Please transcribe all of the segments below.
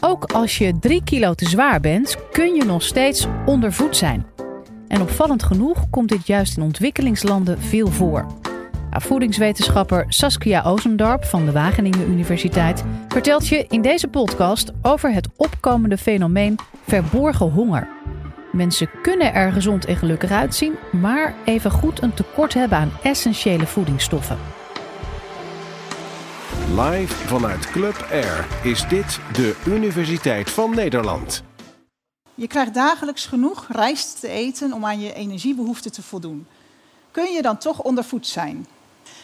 Ook als je 3 kilo te zwaar bent, kun je nog steeds ondervoed zijn. En opvallend genoeg komt dit juist in ontwikkelingslanden veel voor. Voedingswetenschapper Saskia Ozendorp van de Wageningen Universiteit vertelt je in deze podcast over het opkomende fenomeen verborgen honger. Mensen kunnen er gezond en gelukkig uitzien, maar even goed een tekort hebben aan essentiële voedingsstoffen. Live vanuit Club Air is dit de Universiteit van Nederland. Je krijgt dagelijks genoeg rijst te eten om aan je energiebehoeften te voldoen. Kun je dan toch ondervoed zijn?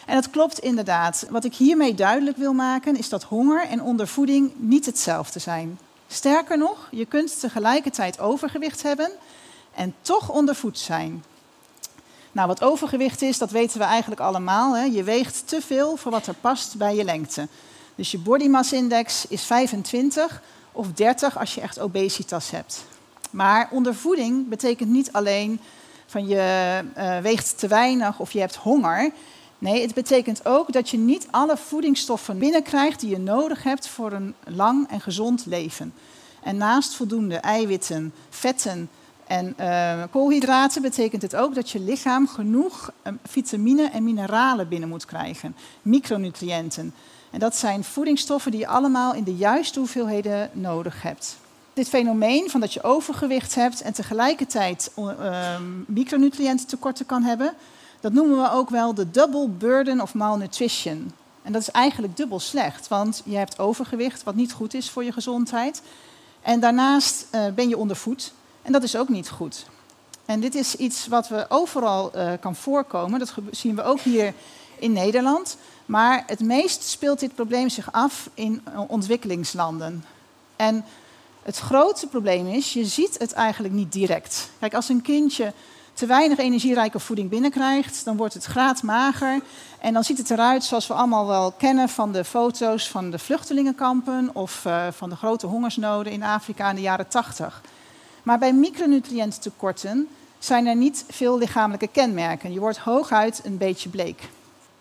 En het klopt inderdaad. Wat ik hiermee duidelijk wil maken is dat honger en ondervoeding niet hetzelfde zijn. Sterker nog, je kunt tegelijkertijd overgewicht hebben en toch ondervoed zijn. Nou, wat overgewicht is, dat weten we eigenlijk allemaal. Hè. Je weegt te veel voor wat er past bij je lengte. Dus je body mass index is 25 of 30 als je echt obesitas hebt. Maar ondervoeding betekent niet alleen van je uh, weegt te weinig of je hebt honger. Nee, het betekent ook dat je niet alle voedingsstoffen binnenkrijgt die je nodig hebt voor een lang en gezond leven. En naast voldoende eiwitten, vetten en uh, koolhydraten betekent het ook dat je lichaam genoeg uh, vitamine en mineralen binnen moet krijgen, micronutriënten. En dat zijn voedingsstoffen die je allemaal in de juiste hoeveelheden nodig hebt. Dit fenomeen van dat je overgewicht hebt en tegelijkertijd uh, micronutriëntentekorten kan hebben, dat noemen we ook wel de double burden of malnutrition. En dat is eigenlijk dubbel slecht, want je hebt overgewicht, wat niet goed is voor je gezondheid. En daarnaast uh, ben je ondervoed, en dat is ook niet goed. En dit is iets wat we overal uh, kan voorkomen. Dat zien we ook hier in Nederland. Maar het meest speelt dit probleem zich af in ontwikkelingslanden. En het grootste probleem is, je ziet het eigenlijk niet direct. Kijk, als een kindje te weinig energierijke voeding binnenkrijgt, dan wordt het graadmager. En dan ziet het eruit zoals we allemaal wel kennen van de foto's van de vluchtelingenkampen of uh, van de grote hongersnoden in Afrika in de jaren 80. Maar bij micronutriëntentekorten zijn er niet veel lichamelijke kenmerken. Je wordt hooguit een beetje bleek.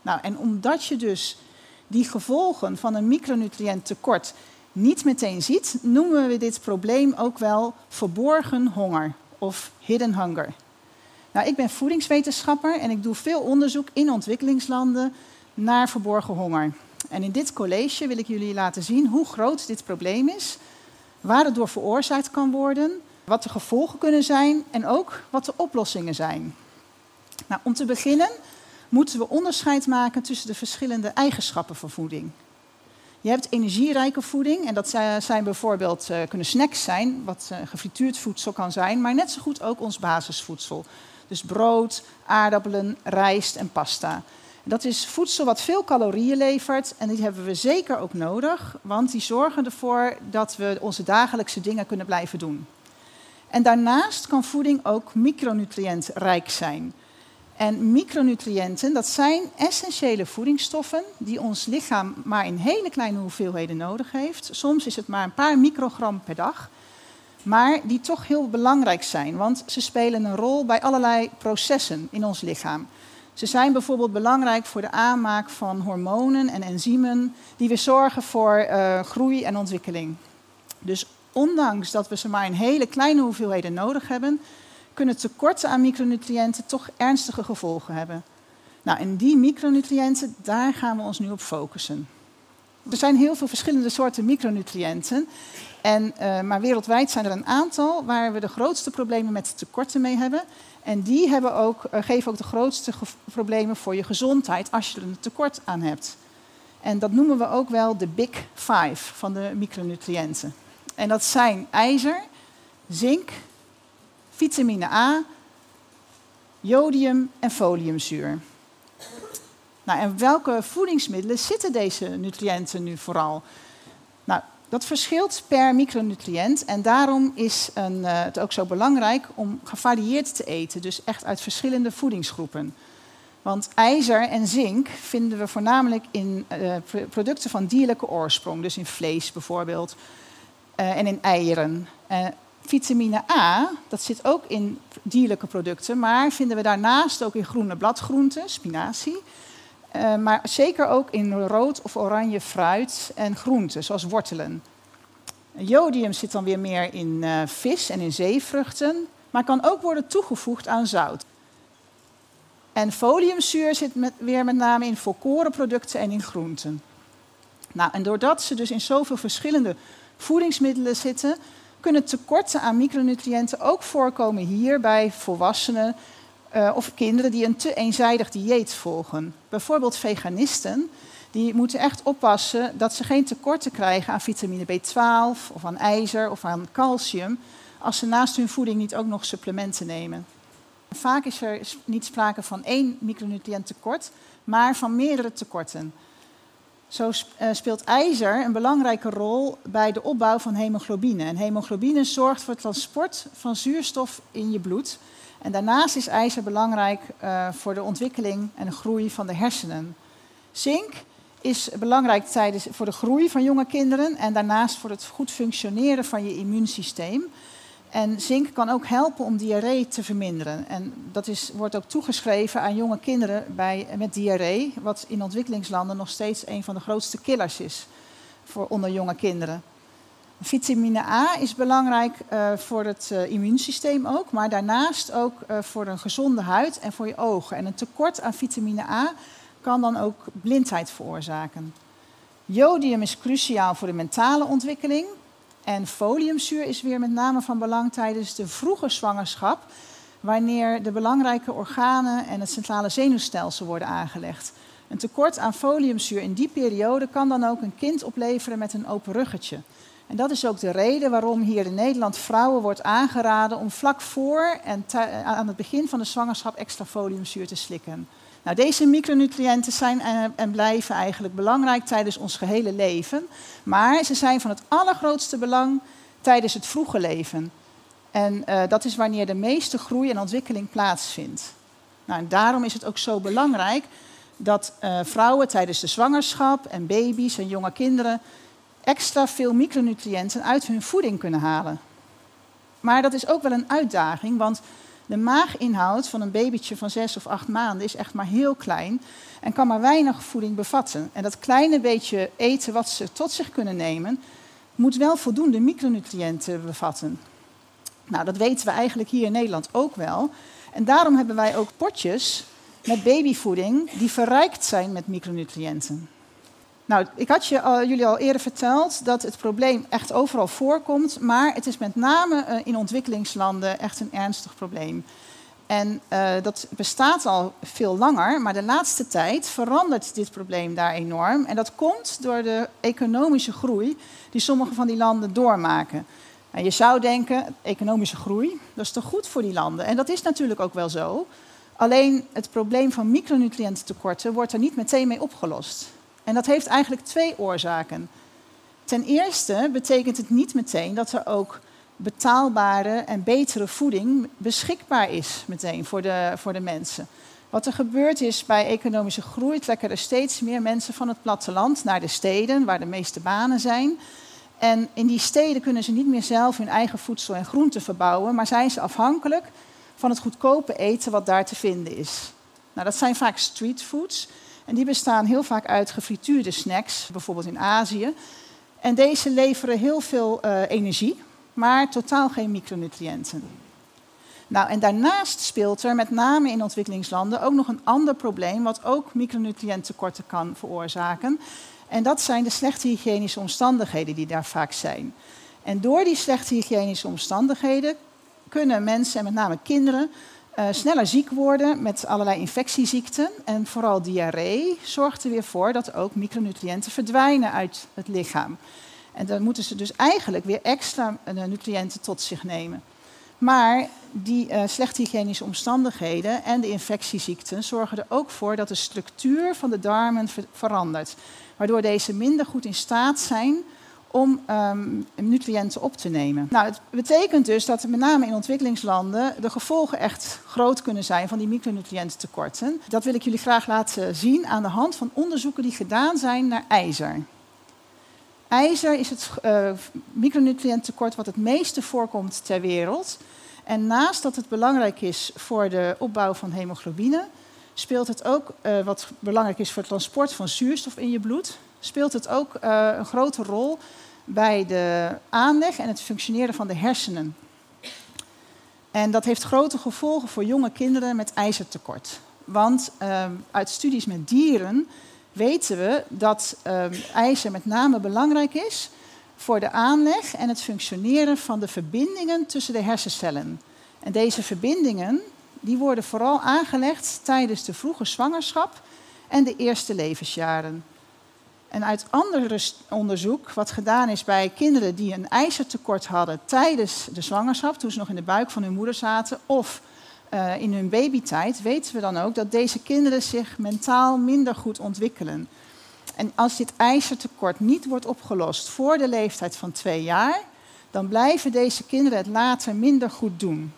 Nou, en omdat je dus die gevolgen van een micronutriënttekort niet meteen ziet, noemen we dit probleem ook wel verborgen honger of hidden hunger. Nou, ik ben voedingswetenschapper en ik doe veel onderzoek in ontwikkelingslanden naar verborgen honger. En in dit college wil ik jullie laten zien hoe groot dit probleem is, waar het door veroorzaakt kan worden, wat de gevolgen kunnen zijn en ook wat de oplossingen zijn. Nou, om te beginnen moeten we onderscheid maken tussen de verschillende eigenschappen van voeding. Je hebt energierijke voeding en dat zijn bijvoorbeeld uh, kunnen snacks zijn, wat uh, gefrituurd voedsel kan zijn, maar net zo goed ook ons basisvoedsel. Dus brood, aardappelen, rijst en pasta. Dat is voedsel wat veel calorieën levert en die hebben we zeker ook nodig, want die zorgen ervoor dat we onze dagelijkse dingen kunnen blijven doen. En daarnaast kan voeding ook micronutriëntrijk zijn. En micronutriënten, dat zijn essentiële voedingsstoffen die ons lichaam maar in hele kleine hoeveelheden nodig heeft. Soms is het maar een paar microgram per dag. Maar die toch heel belangrijk zijn, want ze spelen een rol bij allerlei processen in ons lichaam. Ze zijn bijvoorbeeld belangrijk voor de aanmaak van hormonen en enzymen die weer zorgen voor uh, groei en ontwikkeling. Dus ondanks dat we ze maar in hele kleine hoeveelheden nodig hebben, kunnen tekorten aan micronutriënten toch ernstige gevolgen hebben. Nou, en die micronutriënten, daar gaan we ons nu op focussen. Er zijn heel veel verschillende soorten micronutriënten. En, uh, maar wereldwijd zijn er een aantal waar we de grootste problemen met tekorten mee hebben. En die hebben ook, uh, geven ook de grootste problemen voor je gezondheid als je er een tekort aan hebt. En dat noemen we ook wel de Big Five van de micronutriënten. En dat zijn ijzer, zink, vitamine A, jodium en foliumzuur. Nou, en welke voedingsmiddelen zitten deze nutriënten nu vooral? Nou, dat verschilt per micronutriënt en daarom is een, uh, het ook zo belangrijk om gevarieerd te eten, dus echt uit verschillende voedingsgroepen. Want ijzer en zink vinden we voornamelijk in uh, producten van dierlijke oorsprong, dus in vlees bijvoorbeeld, uh, en in eieren. Uh, vitamine A, dat zit ook in dierlijke producten, maar vinden we daarnaast ook in groene bladgroenten, spinazie. Uh, maar zeker ook in rood of oranje fruit en groenten, zoals wortelen. Jodium zit dan weer meer in vis en in zeevruchten, maar kan ook worden toegevoegd aan zout. En foliumzuur zit weer met name in volkorenproducten en in groenten. Nou, en doordat ze dus in zoveel verschillende voedingsmiddelen zitten, kunnen tekorten aan micronutriënten ook voorkomen hier bij volwassenen uh, of kinderen die een te eenzijdig dieet volgen. Bijvoorbeeld veganisten, die moeten echt oppassen dat ze geen tekorten krijgen aan vitamine B12 of aan ijzer of aan calcium als ze naast hun voeding niet ook nog supplementen nemen. Vaak is er niet sprake van één micronutriënttekort, maar van meerdere tekorten. Zo eh, speelt ijzer een belangrijke rol bij de opbouw van hemoglobine. En hemoglobine zorgt voor het transport van zuurstof in je bloed. En daarnaast is ijzer belangrijk uh, voor de ontwikkeling en de groei van de hersenen. Zink is belangrijk tijdens, voor de groei van jonge kinderen en daarnaast voor het goed functioneren van je immuunsysteem. En zink kan ook helpen om diarree te verminderen. En dat is, wordt ook toegeschreven aan jonge kinderen bij, met diarree, wat in ontwikkelingslanden nog steeds een van de grootste killers is voor onder jonge kinderen. Vitamine A is belangrijk uh, voor het uh, immuunsysteem ook, maar daarnaast ook uh, voor een gezonde huid en voor je ogen. En een tekort aan vitamine A kan dan ook blindheid veroorzaken. Jodium is cruciaal voor de mentale ontwikkeling. En foliumzuur is weer met name van belang tijdens de vroege zwangerschap, wanneer de belangrijke organen en het centrale zenuwstelsel worden aangelegd. Een tekort aan foliumzuur in die periode kan dan ook een kind opleveren met een open ruggetje. En dat is ook de reden waarom hier in Nederland vrouwen wordt aangeraden om vlak voor en aan het begin van de zwangerschap extra foliumzuur te slikken. Nou, deze micronutriënten zijn en blijven eigenlijk belangrijk tijdens ons gehele leven, maar ze zijn van het allergrootste belang tijdens het vroege leven. En uh, dat is wanneer de meeste groei en ontwikkeling plaatsvindt. Nou, en daarom is het ook zo belangrijk dat uh, vrouwen tijdens de zwangerschap en baby's en jonge kinderen extra veel micronutriënten uit hun voeding kunnen halen. Maar dat is ook wel een uitdaging, want de maaginhoud van een babytje van zes of acht maanden is echt maar heel klein en kan maar weinig voeding bevatten. En dat kleine beetje eten wat ze tot zich kunnen nemen, moet wel voldoende micronutriënten bevatten. Nou, dat weten we eigenlijk hier in Nederland ook wel. En daarom hebben wij ook potjes met babyvoeding die verrijkt zijn met micronutriënten. Nou, ik had je jullie al eerder verteld dat het probleem echt overal voorkomt, maar het is met name uh, in ontwikkelingslanden echt een ernstig probleem. En uh, dat bestaat al veel langer, maar de laatste tijd verandert dit probleem daar enorm. En dat komt door de economische groei die sommige van die landen doormaken. En je zou denken, economische groei, dat is toch goed voor die landen? En dat is natuurlijk ook wel zo. Alleen het probleem van micronutriëntentekorten wordt er niet meteen mee opgelost. En dat heeft eigenlijk twee oorzaken. Ten eerste betekent het niet meteen dat er ook betaalbare en betere voeding beschikbaar is meteen voor de, voor de mensen. Wat er gebeurt is bij economische groei trekken er steeds meer mensen van het platteland naar de steden, waar de meeste banen zijn. En in die steden kunnen ze niet meer zelf hun eigen voedsel en groenten verbouwen, maar zijn ze afhankelijk van het goedkope eten wat daar te vinden is. Nou, dat zijn vaak streetfoods. En die bestaan heel vaak uit gefrituurde snacks, bijvoorbeeld in Azië. En deze leveren heel veel uh, energie, maar totaal geen micronutriënten. Nou, en daarnaast speelt er met name in ontwikkelingslanden ook nog een ander probleem, wat ook micronutriënttekorten kan veroorzaken. En dat zijn de slechte hygiënische omstandigheden die daar vaak zijn. En door die slechte hygiënische omstandigheden kunnen mensen, en met name kinderen, uh, sneller ziek worden met allerlei infectieziekten. En vooral diarree zorgt er weer voor dat ook micronutriënten verdwijnen uit het lichaam. En dan moeten ze dus eigenlijk weer extra uh, nutriënten tot zich nemen. Maar die uh, slechte hygiënische omstandigheden en de infectieziekten zorgen er ook voor dat de structuur van de darmen ver verandert. Waardoor deze minder goed in staat zijn om um, nutriënten op te nemen. Nou, het betekent dus dat met name in ontwikkelingslanden de gevolgen echt groot kunnen zijn van die micronutriëntentekorten. Dat wil ik jullie graag laten zien aan de hand van onderzoeken die gedaan zijn naar ijzer. IJzer is het uh, wat het meeste voorkomt ter wereld. En naast dat het belangrijk is voor de opbouw van hemoglobine, speelt het ook, uh, wat belangrijk is voor het transport van zuurstof in je bloed, speelt het ook uh, een grote rol bij de aanleg en het functioneren van de hersenen. En dat heeft grote gevolgen voor jonge kinderen met ijzertekort. Want uh, uit studies met dieren weten we dat uh, ijzer met name belangrijk is voor de aanleg en het functioneren van de verbindingen tussen de hersencellen. En deze verbindingen die worden vooral aangelegd tijdens de vroege zwangerschap en de eerste levensjaren. En uit ander onderzoek, wat gedaan is bij kinderen die een ijzertekort hadden tijdens de zwangerschap, toen ze nog in de buik van hun moeder zaten, of uh, in hun babytijd, weten we dan ook dat deze kinderen zich mentaal minder goed ontwikkelen. En als dit ijzertekort niet wordt opgelost voor de leeftijd van twee jaar, dan blijven deze kinderen het later minder goed doen.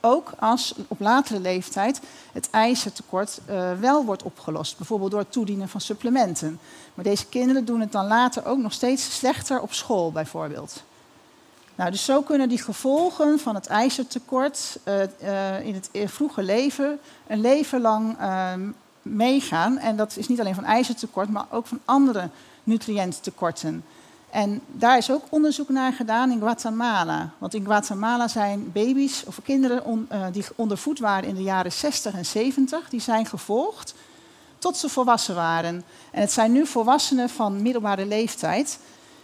Ook als op latere leeftijd het ijzertekort uh, wel wordt opgelost, bijvoorbeeld door het toedienen van supplementen. Maar deze kinderen doen het dan later ook nog steeds slechter op school, bijvoorbeeld. Nou, dus zo kunnen die gevolgen van het ijzertekort uh, uh, in het vroege leven een leven lang meegaan. En dat is niet alleen van ijzertekort, maar ook van andere nutriënttekorten. En daar is ook onderzoek naar gedaan in Guatemala. Want in Guatemala zijn baby's of kinderen uh, die ondervoed waren in de jaren 60 en 70, die zijn gevolgd tot ze volwassen waren. En het zijn nu volwassenen van middelbare leeftijd.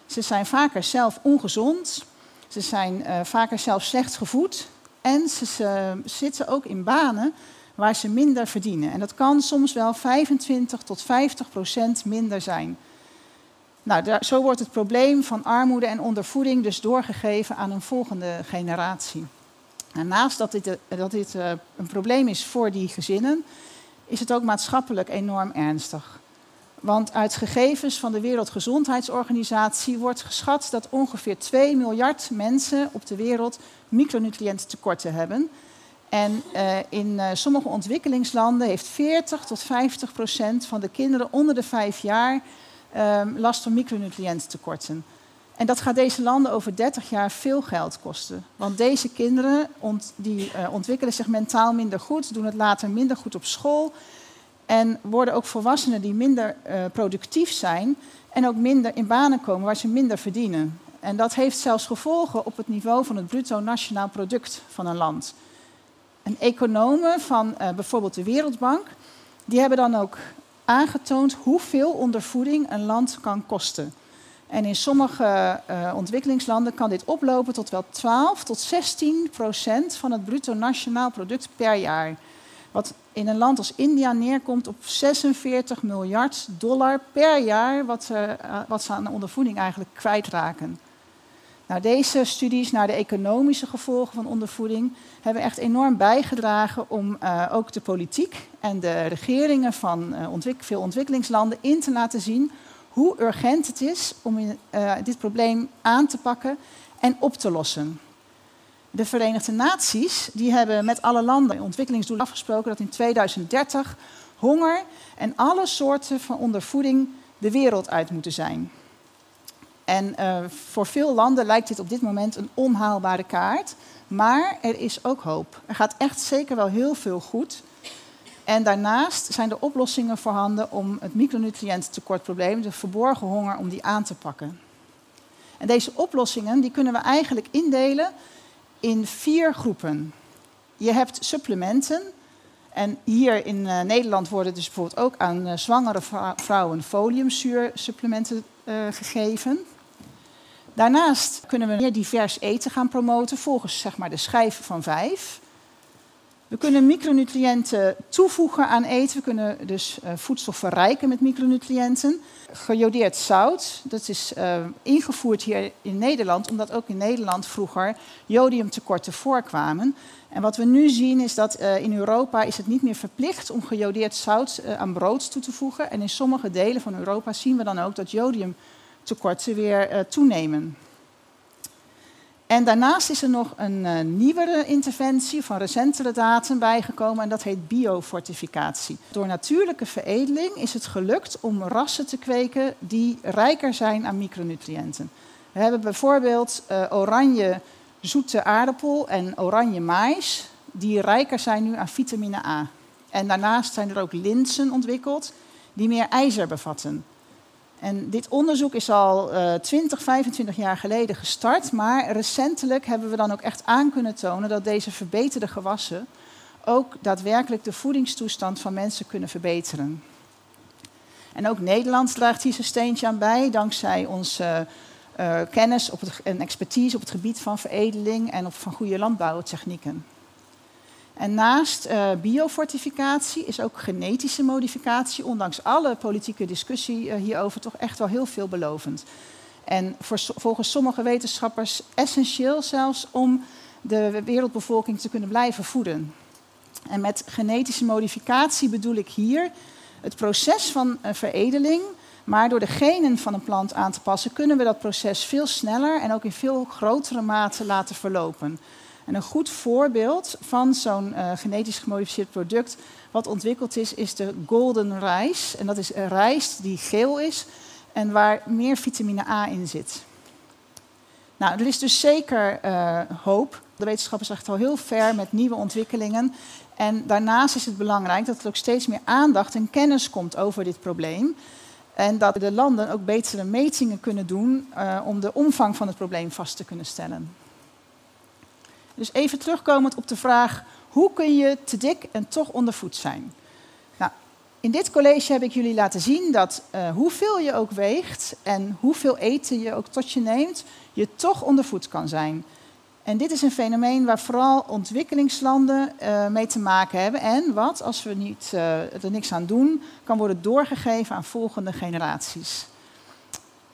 Ze zijn vaker zelf ongezond, ze zijn uh, vaker zelf slecht gevoed en ze, ze zitten ook in banen waar ze minder verdienen. En dat kan soms wel 25 tot 50 procent minder zijn. Nou, daar, zo wordt het probleem van armoede en ondervoeding dus doorgegeven aan een volgende generatie. En naast dat dit, eh, dat dit uh, een probleem is voor die gezinnen, is het ook maatschappelijk enorm ernstig. Want uit gegevens van de Wereldgezondheidsorganisatie wordt geschat dat ongeveer 2 miljard mensen op de wereld micronutriëntentekorten hebben. En uh, in sommige ontwikkelingslanden heeft 40 tot 50 procent van de kinderen onder de 5 jaar um, last van micronutriëntentekorten. En dat gaat deze landen over 30 jaar veel geld kosten. Want deze kinderen ont, die, uh, ontwikkelen zich mentaal minder goed, doen het later minder goed op school. En worden ook volwassenen die minder uh, productief zijn en ook minder in banen komen waar ze minder verdienen. En dat heeft zelfs gevolgen op het niveau van het bruto nationaal product van een land. En economen van uh, bijvoorbeeld de Wereldbank, die hebben dan ook aangetoond hoeveel ondervoeding een land kan kosten. En in sommige uh, ontwikkelingslanden kan dit oplopen tot wel 12 tot 16 procent van het bruto nationaal product per jaar. Wat in een land als India neerkomt op 46 miljard dollar per jaar, wat, uh, wat ze aan ondervoeding eigenlijk kwijtraken. Nou, deze studies naar de economische gevolgen van ondervoeding hebben echt enorm bijgedragen om uh, ook de politiek en de regeringen van ontwik veel ontwikkelingslanden in te laten zien hoe urgent het is om in, uh, dit probleem aan te pakken en op te lossen. De Verenigde Naties die hebben met alle landen in ontwikkelingsdoelen afgesproken dat in 2030 honger en alle soorten van ondervoeding de wereld uit moeten zijn. En uh, voor veel landen lijkt dit op dit moment een onhaalbare kaart. Maar er is ook hoop. Er gaat echt zeker wel heel veel goed. En daarnaast zijn er oplossingen voorhanden om het micronutriëntentekortprobleem, de verborgen honger, om die aan te pakken. En deze oplossingen die kunnen we eigenlijk indelen in vier groepen. Je hebt supplementen. En hier in uh, Nederland worden dus bijvoorbeeld ook aan uh, zwangere vrouwen foliumzuursupplementen uh, gegeven. Daarnaast kunnen we meer divers eten gaan promoten volgens zeg maar, de schijf van vijf. We kunnen micronutriënten toevoegen aan eten. We kunnen dus uh, voedsel verrijken met micronutriënten. Gejodeerd zout, dat is uh, ingevoerd hier in Nederland, omdat ook in Nederland vroeger jodiumtekorten voorkwamen. En wat we nu zien is dat uh, in Europa is het niet meer verplicht om gejodeerd zout aan brood toe te voegen. En in sommige delen van Europa zien we dan ook dat jodium tekorten weer uh, toenemen. En daarnaast is er nog een uh, nieuwere interventie van recentere datum bijgekomen en dat heet biofortificatie. Door natuurlijke veredeling is het gelukt om rassen te kweken die rijker zijn aan micronutriënten. We hebben bijvoorbeeld uh, oranje zoete aardappel en oranje mais, die rijker zijn nu aan vitamine A. En daarnaast zijn er ook linzen ontwikkeld die meer ijzer bevatten. En dit onderzoek is al uh, 20, 25 jaar geleden gestart, maar recentelijk hebben we dan ook echt aan kunnen tonen dat deze verbeterde gewassen ook daadwerkelijk de voedingstoestand van mensen kunnen verbeteren. En ook Nederland draagt hier zijn steentje aan bij, dankzij onze uh, kennis op het, en expertise op het gebied van veredeling en op, van goede landbouwtechnieken. En naast uh, biofortificatie is ook genetische modificatie, ondanks alle politieke discussie uh, hierover, toch echt wel heel veelbelovend. En volgens sommige wetenschappers essentieel zelfs om de wereldbevolking te kunnen blijven voeden. En met genetische modificatie bedoel ik hier het proces van veredeling, maar door de genen van een plant aan te passen, kunnen we dat proces veel sneller en ook in veel grotere mate laten verlopen. En een goed voorbeeld van zo'n uh, genetisch gemodificeerd product wat ontwikkeld is, is de golden rice. En dat is rijst die geel is en waar meer vitamine A in zit. Nou, er is dus zeker uh, hoop. De wetenschap is echt al heel ver met nieuwe ontwikkelingen. En daarnaast is het belangrijk dat er ook steeds meer aandacht en kennis komt over dit probleem. En dat de landen ook betere metingen kunnen doen uh, om de omvang van het probleem vast te kunnen stellen. Dus even terugkomend op de vraag: hoe kun je te dik en toch ondervoed zijn? Nou, in dit college heb ik jullie laten zien dat uh, hoeveel je ook weegt en hoeveel eten je ook tot je neemt, je toch ondervoed kan zijn. En dit is een fenomeen waar vooral ontwikkelingslanden uh, mee te maken hebben. En wat, als we niet, uh, er niks aan doen, kan worden doorgegeven aan volgende generaties.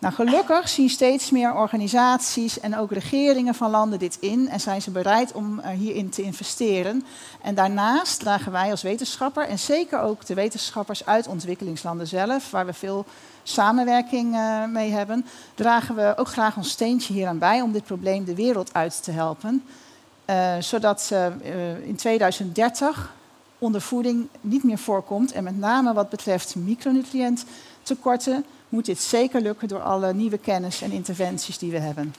Nou, gelukkig zien steeds meer organisaties en ook regeringen van landen dit in en zijn ze bereid om uh, hierin te investeren. En daarnaast dragen wij als wetenschapper en zeker ook de wetenschappers uit ontwikkelingslanden zelf, waar we veel samenwerking uh, mee hebben, dragen we ook graag ons steentje hieraan bij om dit probleem de wereld uit te helpen. Uh, zodat in 2030 ondervoeding niet meer voorkomt en met name wat betreft micronutriënttekorten moet dit zeker lukken door alle nieuwe kennis en interventies die we hebben.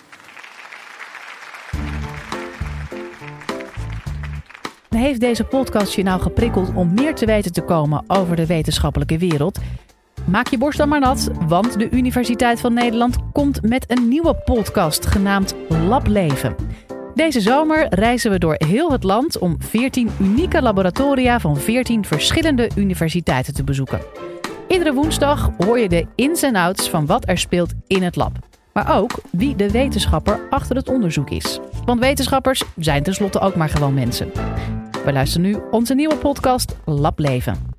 Heeft deze podcast je nou geprikkeld om meer te weten te komen over de wetenschappelijke wereld? Maak je borst dan maar nat, want de Universiteit van Nederland komt met een nieuwe podcast genaamd Lableven. Deze zomer reizen we door heel het land om 14 unieke laboratoria van 14 verschillende universiteiten te bezoeken. Iedere woensdag hoor je de ins en outs van wat er speelt in het lab. Maar ook wie de wetenschapper achter het onderzoek is. Want wetenschappers zijn tenslotte ook maar gewoon mensen. We luisteren nu onze nieuwe podcast Lableven.